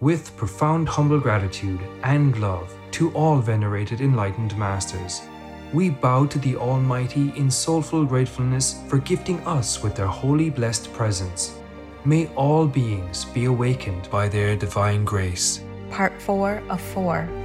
with profound humble gratitude and love to all venerated enlightened masters. We bow to the Almighty in soulful gratefulness for gifting us with their holy blessed presence. May all beings be awakened by their divine grace. Part 4 of 4.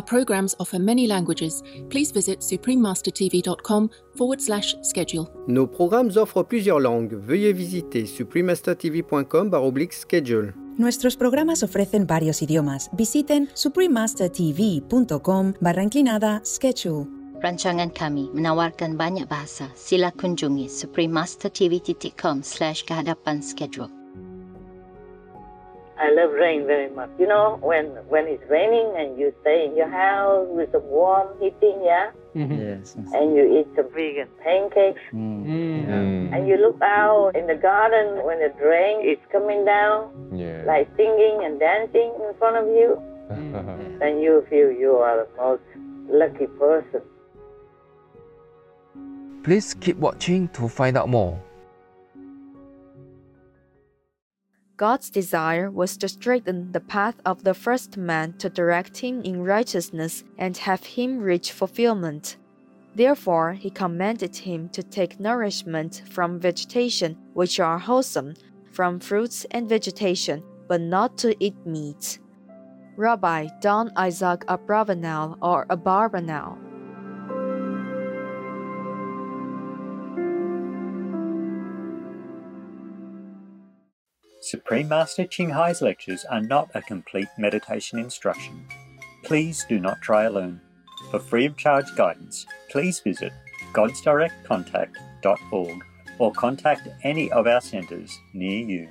Our programs offer many languages. Please visit suprememastertv.com forward slash schedule. Nos programmes offrent plusieurs langues. Veuillez visiter suprememastertv.com schedule. Nuestros programas ofrecen varios idiomas. Visiten suprememastertv.com barra inclinada schedule. Rancangan kami menawarkan banyak bahasa. Sila kunjungi suprememastertv.com slash kehadapan schedule. I love rain very much. You know, when when it's raining and you stay in your house with some warm heating, yeah, mm-hmm. yes, and you eat some vegan pancakes, mm. Mm. and you look out in the garden when the rain is coming down, yeah. like singing and dancing in front of you, then you feel you are the most lucky person. Please keep watching to find out more. God's desire was to straighten the path of the first man to direct him in righteousness and have him reach fulfillment. Therefore, he commanded him to take nourishment from vegetation, which are wholesome, from fruits and vegetation, but not to eat meat. Rabbi Don Isaac Abravanel or Abarbanel. Supreme Master Ching Hai's lectures are not a complete meditation instruction. Please do not try alone. For free of charge guidance, please visit godsdirectcontact.org or contact any of our centres near you.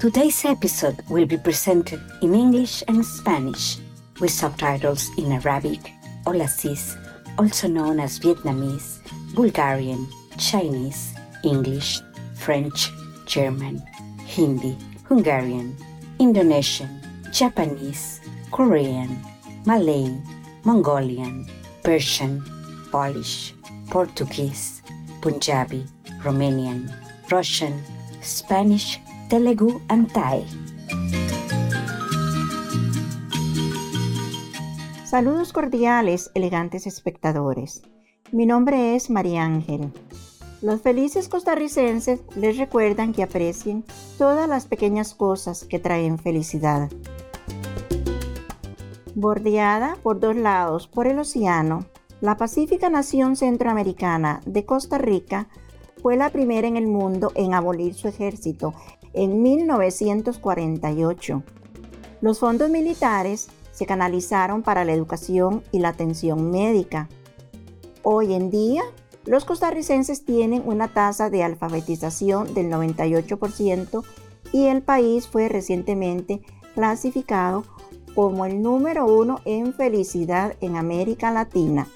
Today's episode will be presented in English and Spanish with subtitles in Arabic, Aulacese, also known as Vietnamese, Bulgarian, Chinese, English, French, German, Hindi, Hungarian, Indonesian, Japanese, Korean, Malay, Mongolian, Persian, Polish, Portuguese, Punjabi, Romanian, Russian, Spanish, Telugu, and Thai. Saludos cordiales, elegantes espectadores. Mi nombre es María Ángel. Los felices costarricenses les recuerdan que aprecien todas las pequeñas cosas que traen felicidad. Bordeada por dos lados por el océano, la pacífica nación centroamericana de Costa Rica fue la primera en el mundo en abolir su ejército en 1948. Los fondos militares se canalizaron para la educación y la atención médica. Hoy en día, los costarricenses tienen una tasa de alfabetización del 98% y el país fue recientemente clasificado como el número uno en felicidad en América Latina.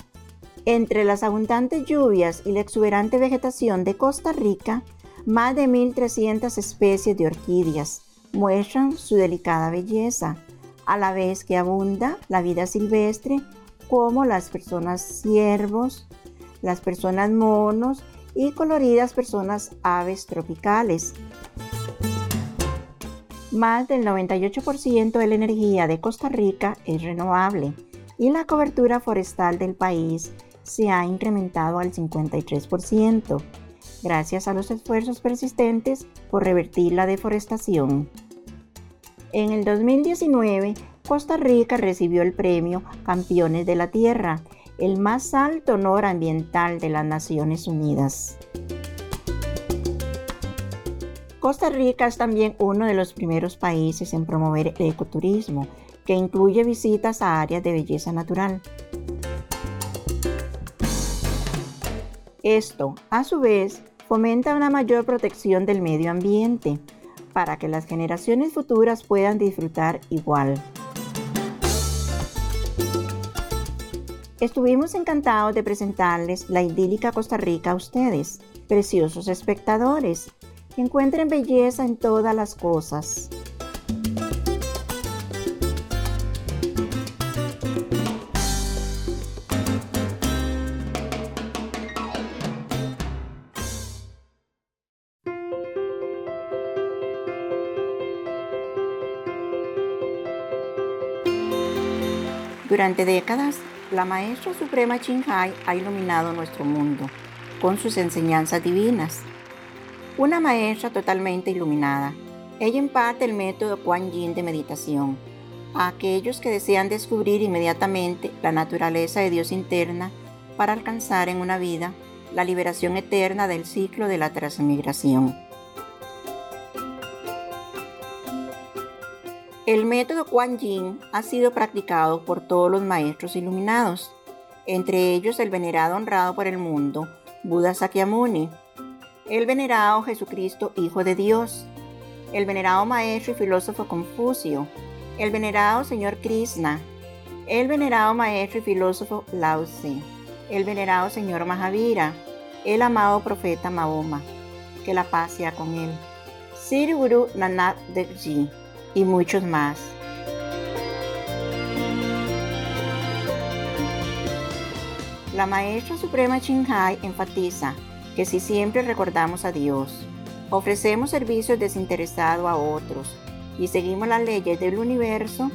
Entre las abundantes lluvias y la exuberante vegetación de Costa Rica, más de 1.300 especies de orquídeas muestran su delicada belleza a la vez que abunda la vida silvestre como las personas ciervos, las personas monos y coloridas personas aves tropicales. Más del 98% de la energía de Costa Rica es renovable y la cobertura forestal del país se ha incrementado al 53%, gracias a los esfuerzos persistentes por revertir la deforestación. En el 2019, Costa Rica recibió el premio Campeones de la Tierra, el más alto honor ambiental de las Naciones Unidas. Costa Rica es también uno de los primeros países en promover el ecoturismo, que incluye visitas a áreas de belleza natural. Esto, a su vez, fomenta una mayor protección del medio ambiente, para que las generaciones futuras puedan disfrutar igual. Estuvimos encantados de presentarles la idílica Costa Rica a ustedes, preciosos espectadores. Encuentren belleza en todas las cosas. Durante décadas, la maestra suprema Hai ha iluminado nuestro mundo con sus enseñanzas divinas. Una maestra totalmente iluminada. Ella imparte el método Kuan Yin de meditación a aquellos que desean descubrir inmediatamente la naturaleza de Dios interna para alcanzar en una vida la liberación eterna del ciclo de la transmigración. El método Kuan Yin ha sido practicado por todos los maestros iluminados, entre ellos el venerado honrado por el mundo, Buda Sakyamuni, el venerado Jesucristo Hijo de Dios, el venerado maestro y filósofo Confucio, el venerado Señor Krishna, el venerado maestro y filósofo Lao Tse, el venerado Señor Mahavira, el amado profeta Mahoma, que la paz sea con él, Sri Guru Nanak Dev Ji, y muchos más. La maestra suprema Hai enfatiza que si siempre recordamos a Dios, ofrecemos servicios desinteresados a otros y seguimos las leyes del universo,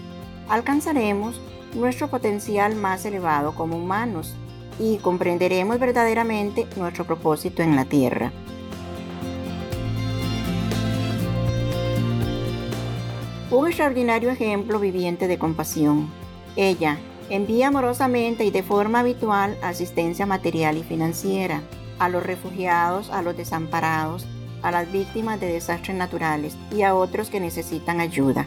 alcanzaremos nuestro potencial más elevado como humanos y comprenderemos verdaderamente nuestro propósito en la Tierra. Un extraordinario ejemplo viviente de compasión. Ella envía amorosamente y de forma habitual asistencia material y financiera a los refugiados, a los desamparados, a las víctimas de desastres naturales y a otros que necesitan ayuda.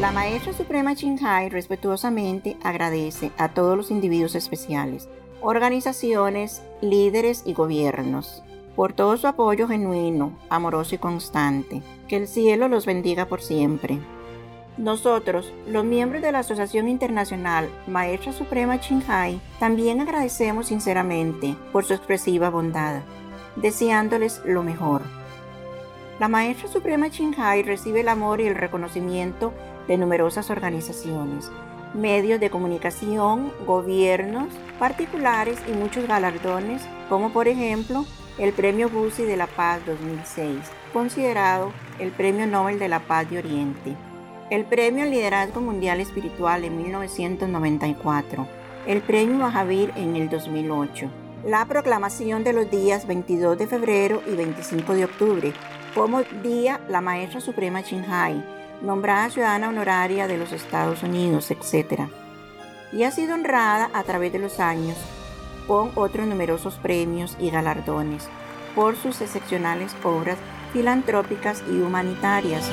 La maestra suprema Hai respetuosamente agradece a todos los individuos especiales, organizaciones, líderes y gobiernos por todo su apoyo genuino, amoroso y constante. Que el cielo los bendiga por siempre. Nosotros, los miembros de la Asociación Internacional Maestra Suprema Hai, también agradecemos sinceramente por su expresiva bondad, deseándoles lo mejor. La Maestra Suprema Hai recibe el amor y el reconocimiento de numerosas organizaciones, medios de comunicación, gobiernos, particulares y muchos galardones, como por ejemplo el Premio Bussi de la Paz 2006, considerado el Premio Nobel de la Paz de Oriente, el Premio Liderazgo Mundial Espiritual en 1994, el Premio Mahavir en el 2008, la proclamación de los días 22 de febrero y 25 de octubre como Día la Maestra Suprema Hai, nombrada ciudadana honoraria de los Estados Unidos, etc. Y ha sido honrada a través de los años con otros numerosos premios y galardones por sus excepcionales obras filantrópicas y humanitarias.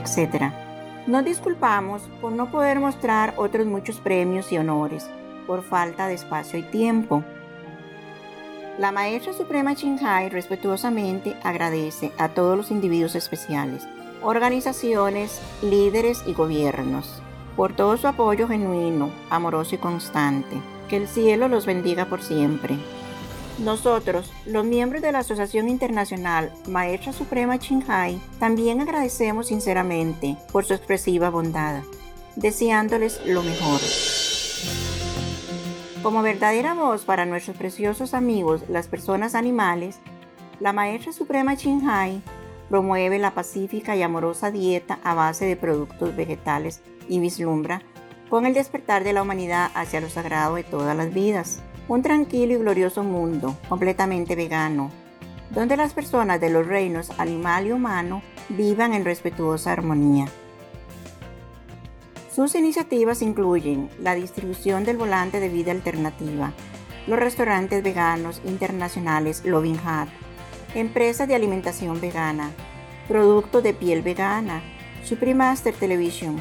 Etc. Nos disculpamos por no poder mostrar otros muchos premios y honores por falta de espacio y tiempo. La Maestra Suprema Qinghai respetuosamente agradece a todos los individuos especiales, organizaciones, líderes y gobiernos por todo su apoyo genuino, amoroso y constante. Que el cielo los bendiga por siempre. Nosotros, los miembros de la Asociación Internacional Maestra Suprema Qinghai, también agradecemos sinceramente por su expresiva bondad, deseándoles lo mejor. Como verdadera voz para nuestros preciosos amigos, las personas animales, la Maestra Suprema Qinghai promueve la pacífica y amorosa dieta a base de productos vegetales y vislumbra con el despertar de la humanidad hacia lo sagrado de todas las vidas. Un tranquilo y glorioso mundo completamente vegano, donde las personas de los reinos animal y humano vivan en respetuosa armonía. Sus iniciativas incluyen la distribución del volante de vida alternativa, los restaurantes veganos internacionales Loving Heart, empresas de alimentación vegana, productos de piel vegana, Supreme Master Television,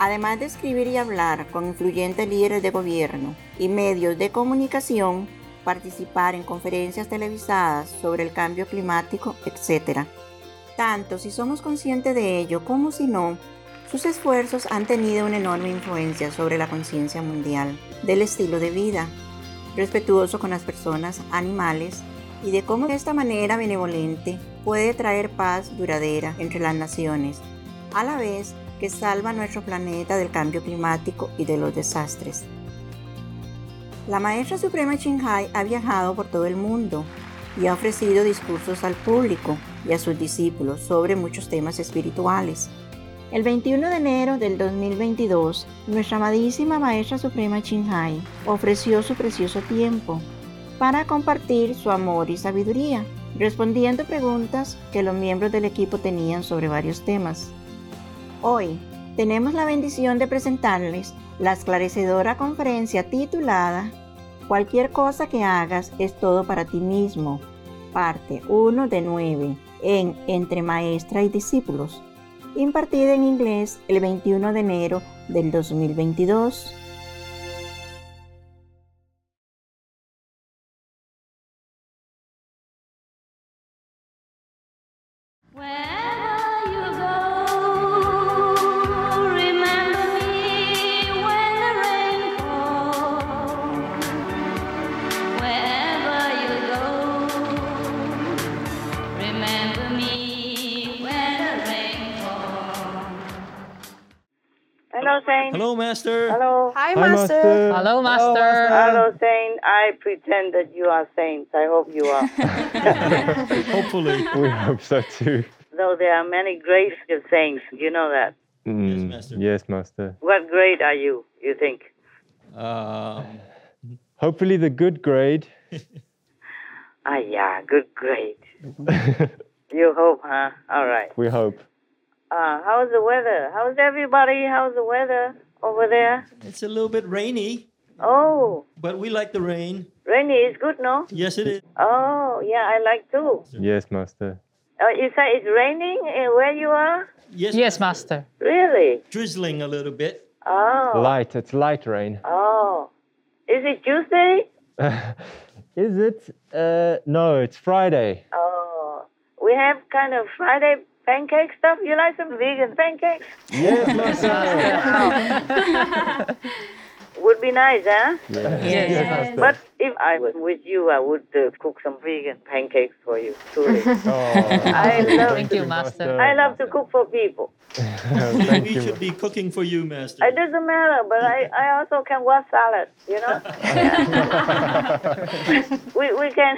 Además de escribir y hablar con influyentes líderes de gobierno y medios de comunicación, participar en conferencias televisadas sobre el cambio climático, etc. Tanto si somos conscientes de ello como si no, sus esfuerzos han tenido una enorme influencia sobre la conciencia mundial del estilo de vida, respetuoso con las personas, animales y de cómo de esta manera benevolente puede traer paz duradera entre las naciones, a la vez que salva nuestro planeta del cambio climático y de los desastres. La maestra suprema Qinghai ha viajado por todo el mundo y ha ofrecido discursos al público y a sus discípulos sobre muchos temas espirituales. El 21 de enero del 2022, nuestra amadísima maestra suprema Qinghai ofreció su precioso tiempo para compartir su amor y sabiduría, respondiendo preguntas que los miembros del equipo tenían sobre varios temas. Hoy tenemos la bendición de presentarles la esclarecedora conferencia titulada Cualquier cosa que hagas es todo para ti mismo, parte 1 de 9, en Entre Maestra y Discípulos, impartida en inglés el 21 de enero del 2022. Pretend that you are saints. I hope you are. Hopefully. We hope so too. Though there are many grades of saints. You know that. Mm, Master. Yes, Master. What grade are you, you think? Um, Hopefully, the good grade. Ah, yeah, good grade. You hope, huh? All right. we hope. Uh, how's the weather? How's everybody? How's the weather over there? it's a little bit rainy, Oh, but we like the rain. rainy is good, no? Yes, it is. Oh, yeah, I like too. Yes, Master. Uh, you say it's raining uh, where you are? Yes, Yes, Master. Really? drizzling a little bit. Oh. Light. It's light rain. Oh. Is it Tuesday? Is it? Uh, no, it's Friday. Oh. We have kind of Friday pancake stuff. You like some vegan pancakes? Yes, Master. Would be nice, huh? yes, Yes, Master. But if I was with you, I would uh, cook some vegan pancakes for you. Truly. Oh, I love Thank you, Master. I love to cook for people. Thank we you. should be cooking for you, Master. It doesn't matter, but I, I also can wash salad, you know? we, we can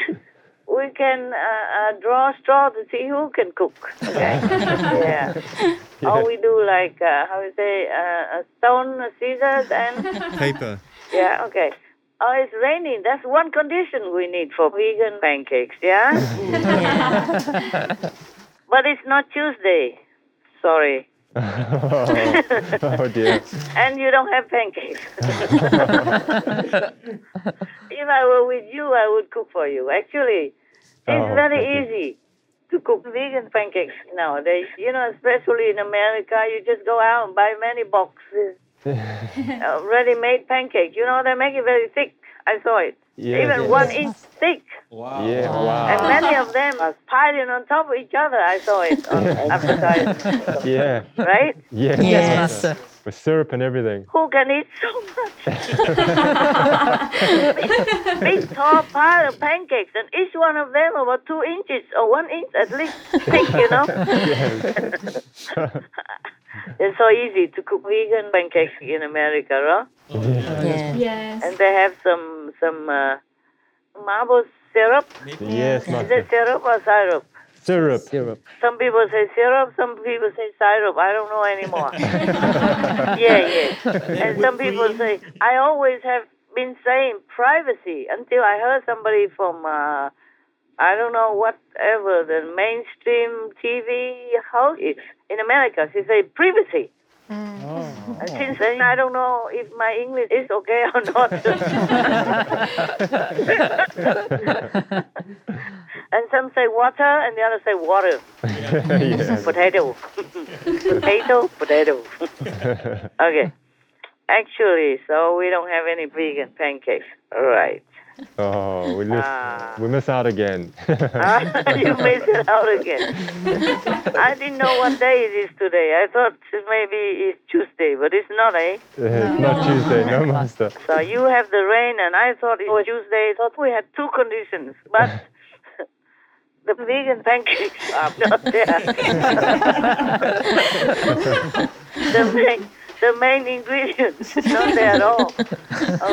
we can uh, uh, draw straw to see who can cook. Okay? yeah. Or we do like, uh, how you say, uh, a stone, scissors, and Paper. Yeah, okay. Oh, it's raining. That's one condition we need for vegan pancakes, yeah? but it's not Tuesday. Sorry. oh dear. And you don't have pancakes. If I were with you, I would cook for you. Actually, it's Oh, very thank you. easy to cook vegan pancakes nowadays. You know, especially in America, you just go out and buy many boxes uh, ready-made pancakes. You know, they make it very thick. I saw it. Yes, Even yes. one inch thick. Wow. Yeah, wow. And many of them are piling on top of each other. I saw it on advertising. Yeah. Right? Yes, Yes. master. With syrup and everything. Who can eat so much? Big tall pile of pancakes, and each one of them about two inches or one inch at least thick, you know? it's so easy to cook vegan pancakes in America, right? Yes. Yes. And they have some some uh, marble syrup. Yes, Is master. it syrup or syrup? Syrup. Syrup. Some people say syrup, some people say syrup. I don't know anymore. yeah, yeah. And some people say, I always have been saying privacy until I heard somebody from, uh, I don't know whatever, the mainstream TV host in America. She say privacy. And oh. since then, I don't know if my English is okay or not. and some say water, and the others say water. Yes. Potato. potato, potato. okay. Actually, so we don't have any vegan pancakes. All right. Oh, we miss, Ah. we miss out again. Ah, you missed it out again. I didn't know what day it is today. I thought maybe it's Tuesday, but it's not, eh? it's not Tuesday, no master. So you have the rain, and I thought it was Tuesday. I thought we had two conditions, but the vegan pancakes are not there. the main, the main ingredients not there at all.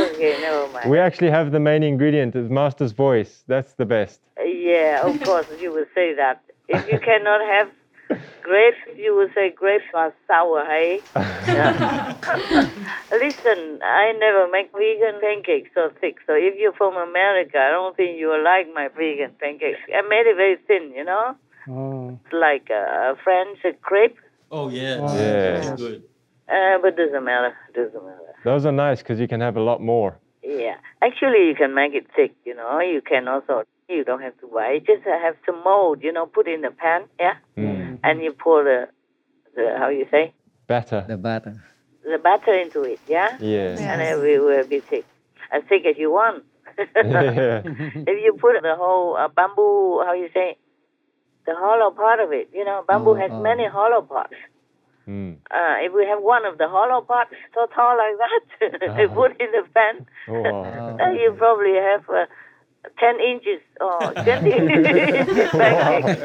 Okay, never mind. We actually have the main ingredient, is master's voice. That's the best. Yeah, of course you will say that. If you cannot have grapes, you will say grapes are sour, hey? Listen, I never make vegan pancakes so thick. So if you're from America, I don't think you will like my vegan pancakes. I made it very thin, you know, Oh. like a French crepe. Oh, yes. Yes. That's good. Uh, but doesn't matter. Doesn't matter. Those are nice because you can have a lot more. Yeah, actually, you can make it thick. You know, you can also. You don't have to buy. You just have to mold. You know, put in the pan. Yeah. Mm. and you pour the, the how you say Batter. The batter. the batter into it, yeah, Yes. and it will, will be thick, as thick as you want. Yeah. if you put the whole uh, bamboo, how you say, the hollow part of it, you know, bamboo Oh, has oh. many hollow parts. Mm. Uh, if we have one of the hollow parts so tall like that, you put in the pan, Oh, wow. then you probably have uh, 10 inches or 20 inches pancake.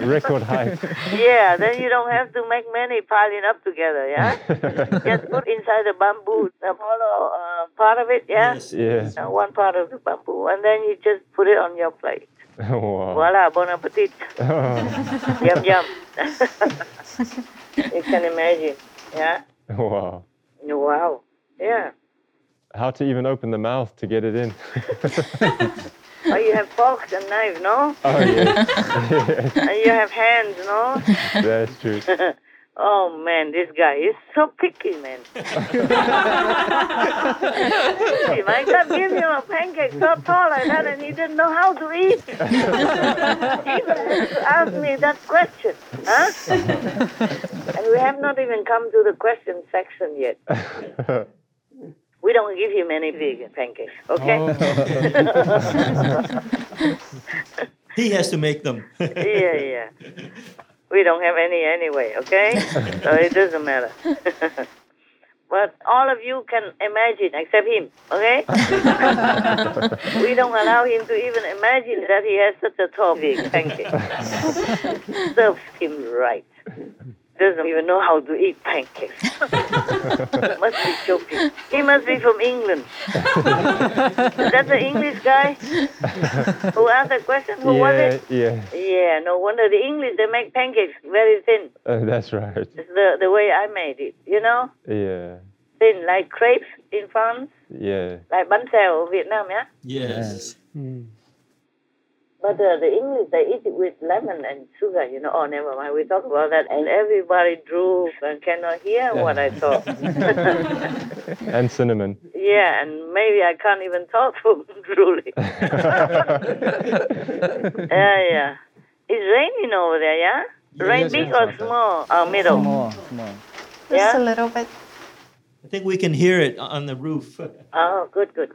Record height. Yeah, then you don't have to make many piling up together, yeah? Just put inside the bamboo, the hollow uh, part of it, yeah? Yes. Uh, one part of the bamboo, and then you just put it on your plate. Wow. Voila, bon appetit. Yum, yum. you can imagine, yeah? wow. Wow, yeah. How to even open the mouth to get it in. Oh, you have forks and knives, no? oh, yes. And you have hands, no? That's true. Oh, man, this guy is so picky, man. if I could give him a pancake so tall like that and he didn't know how to eat, he even has to ask me that question, huh? and we have not even come to the question section yet. We don't give him any vegan pancakes, okay? Oh. He has to make them. yeah, yeah. We don't have any anyway, okay? so it doesn't matter. but all of you can imagine, except him, okay? we don't allow him to even imagine that he has such a tall big pancake. Serves him right. Doesn't even know how to eat pancakes. must be joking. He must be from England. Is that the English guy who asked the question? Who was it? yeah. Yeah, no wonder the English they make pancakes very thin. Uh, that's right. It's the the way I made it, you know, Yeah. thin like crepes in France, Yeah. like bánh xèo Vietnam, Việt Nam, yeah. Yes. But uh, the English they eat it with lemon and sugar, you know. Oh, never mind. We talk about that, and everybody drew and cannot hear what I talk. and cinnamon. yeah, and maybe I can't even talk from drooling. yeah, yeah. It's raining over there, yeah? Rain Yes, big yes, or Mother. small or middle? Small, small. Yeah? a little bit. I think we can hear it on the roof. Oh, good, good.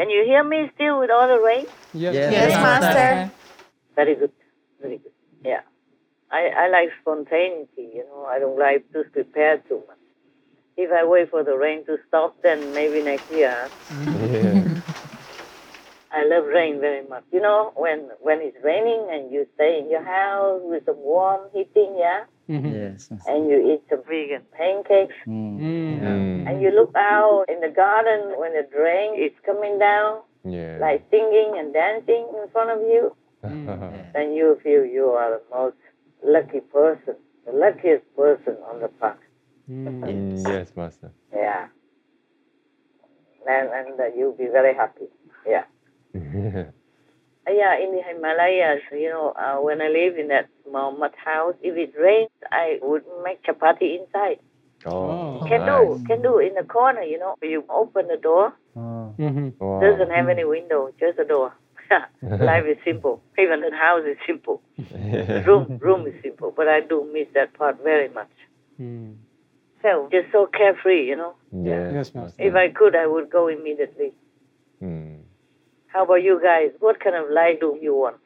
Can you hear me still with all the rain? Yes, Yes, Master. Very good, very good. Yeah. I, I like spontaneity, you know. I don't like to prepare too much. If I wait for the rain to stop, then maybe next year. Yeah. I love rain very much. You know, when when it's raining and you stay in your house with some warm heating, yeah, Yes. and you eat some vegan pancakes, Mm. and you look out in the garden when the rain is coming down, Yeah. like singing and dancing in front of you, then you feel you are the most lucky person, the luckiest person on the planet. Mm, yes, Master. Yeah. And, and uh, you'll be very happy. Yeah. Yeah, in the Himalayas, you know, uh, when I live in that small mud house, if it rains, I would make chapati inside. oh, Can nice. do, can do in the corner, you know. You open the door, Oh. Wow. doesn't have any window, just a door. Life is simple. Even the house is simple. The room, room is simple. But I do miss that part very much. So just so carefree, you know. Yes, Yes, Master. If I could, I would go immediately. Mm. How about you guys? What kind of life do you want?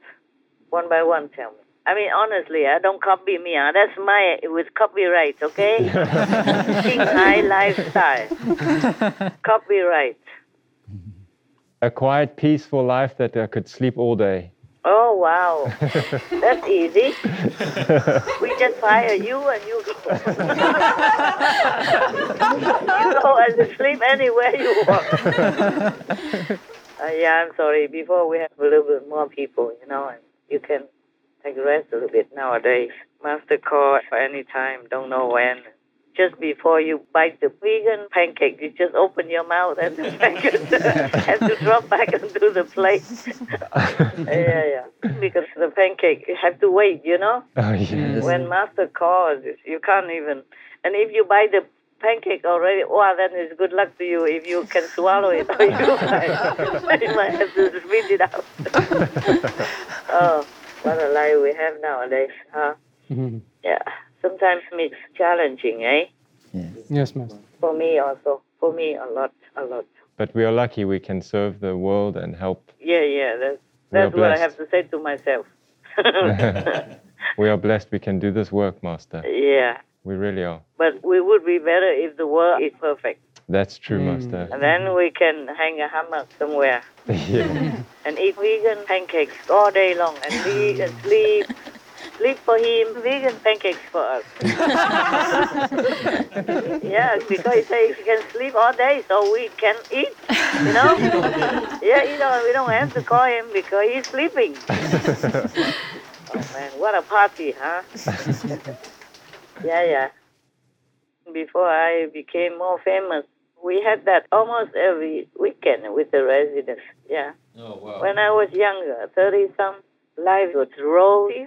One by one, tell me. I mean, honestly, I don't copy me. Huh? That's my with copyright, okay? Ching Hai lifestyle. Copyright. A quiet, peaceful life that I could sleep all day. Oh wow, that's easy. We just fire you and you go. you go and sleep anywhere you want. Uh, yeah, I'm sorry. Before we have a little bit more people, you know, and you can take a rest a little bit nowadays. Master call for any time, don't know when. Just before you bite the vegan pancake, you just open your mouth and the pancake has to drop back onto the plate. yeah, yeah. Because the pancake, you have to wait, you know? Oh, yes. When master calls, you can't even. And if you buy the pancake already, well, then it's good luck to you if you can swallow it or you might, you might have to spit it out. oh, what a life we have nowadays, huh? Yeah. Sometimes it's challenging, eh? Yes, Master. For me also. For me, a lot, a lot. But we are lucky we can serve the world and help. Yeah, yeah. That's, that's what I have to say to myself. we are blessed we can do this work, Master. yeah. We really are. But we would be better if the world is perfect. That's true, hmm. Master. And then we can hang a hammock somewhere yeah. and eat vegan pancakes all day long and eat and sleep. Sleep for him, vegan pancakes for us. yeah, because he says he can sleep all day, so we can eat, you know? yeah, you know, we don't have to call him because he's sleeping. oh man, what a party, huh? Yeah, yeah. Before I became more famous, we had that almost every weekend with the residents. Yeah. Oh, wow. When I was younger, 30 some, life was rosy,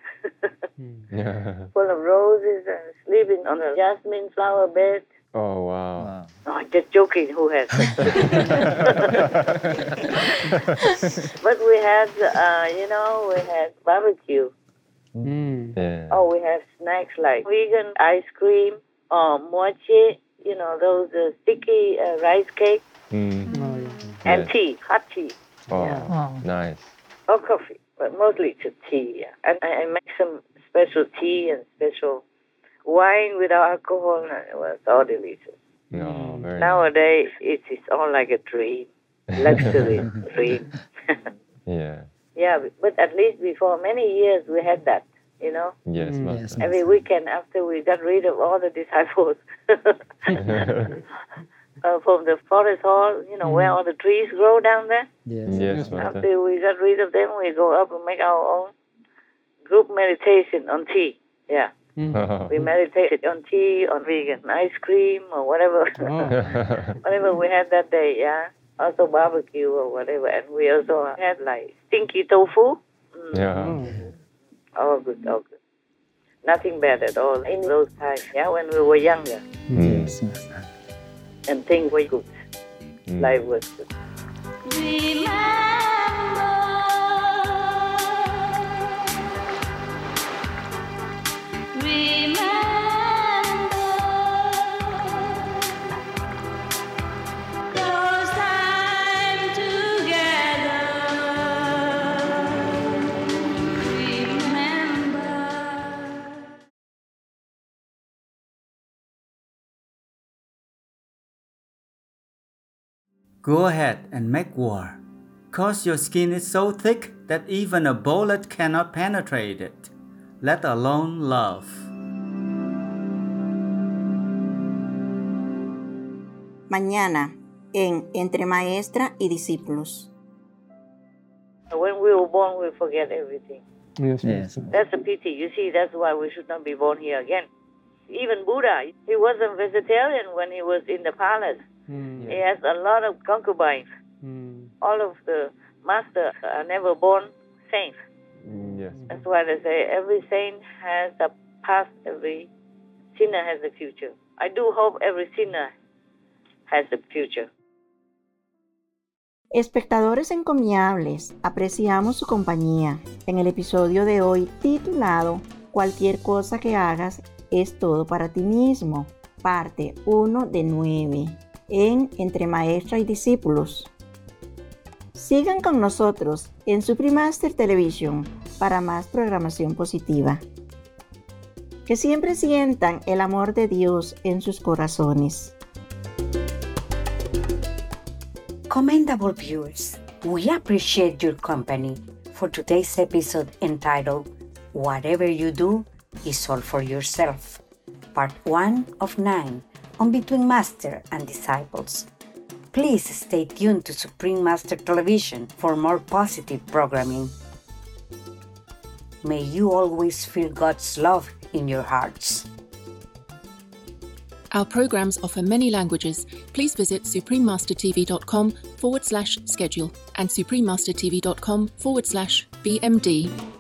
Yeah. full of roses and sleeping on a jasmine flower bed. Oh, wow. No, just joking, who has? but we had, uh, you know, we had barbecue. Yeah. Oh, we have snacks like vegan ice cream or mochi, you know, those uh, sticky uh, rice cake Mm. and Yes. tea, hot tea. Oh, nice. or coffee, but mostly to tea. Yeah. And I, I make some special tea and special wine without alcohol. and It was all delicious. No, very Nowadays, it's it is all like a dream, luxury dream. Yeah. Yeah, but at least before many years we had that. You know, Yes, mm, Master. every weekend after we got rid of all the disciples uh, from the forest hall, you know, where mm. all the trees grow down there. yes, Master. After we got rid of them, we go up and make our own group meditation on tea. Yeah. Mm. We meditated on tea, on vegan ice cream, or whatever. Oh. whatever we had that day, yeah also barbecue or whatever. And we also had like stinky tofu. Mm. Yeah. Mm. All good, all good. Nothing bad at all in those times, yeah, when we were younger. Mm. mm. Yes. And things were good. Mm. Life was good. Remember. Remember. Go ahead and make war, cause your skin is so thick that even a bullet cannot penetrate it, let alone love. Mañana, en Entre Maestra y Discípulos. When we were born, we forget everything. Yes, Yes. That's a pity. You see, that's why we should not be born here again. Even Buddha, he wasn't vegetarian when he was in the palace. Hmm. He has a lot of concubines. All of the masters are never born saints. Yes. That's why they say every saint has a past, every sinner has a future. I do hope every sinner has a future. Espectadores encomiables, apreciamos su compañía en el episodio de hoy titulado Cualquier cosa que hagas es todo para ti mismo, parte 1 de 9, en Entre Maestra y Discípulos. Sigan con nosotros en Suprimaster Television para más programación positiva. Que siempre sientan el amor de Dios en sus corazones. Commendable viewers, we appreciate your company for today's episode entitled Whatever You Do is All for Yourself, part 1 of 9 on Between Master and Disciples. Please stay tuned to Supreme Master Television for more positive programming. May you always feel God's love in your hearts. Our programs offer many languages. Please visit suprememastertv.com forward slash schedule and suprememastertv.com forward slash BMD.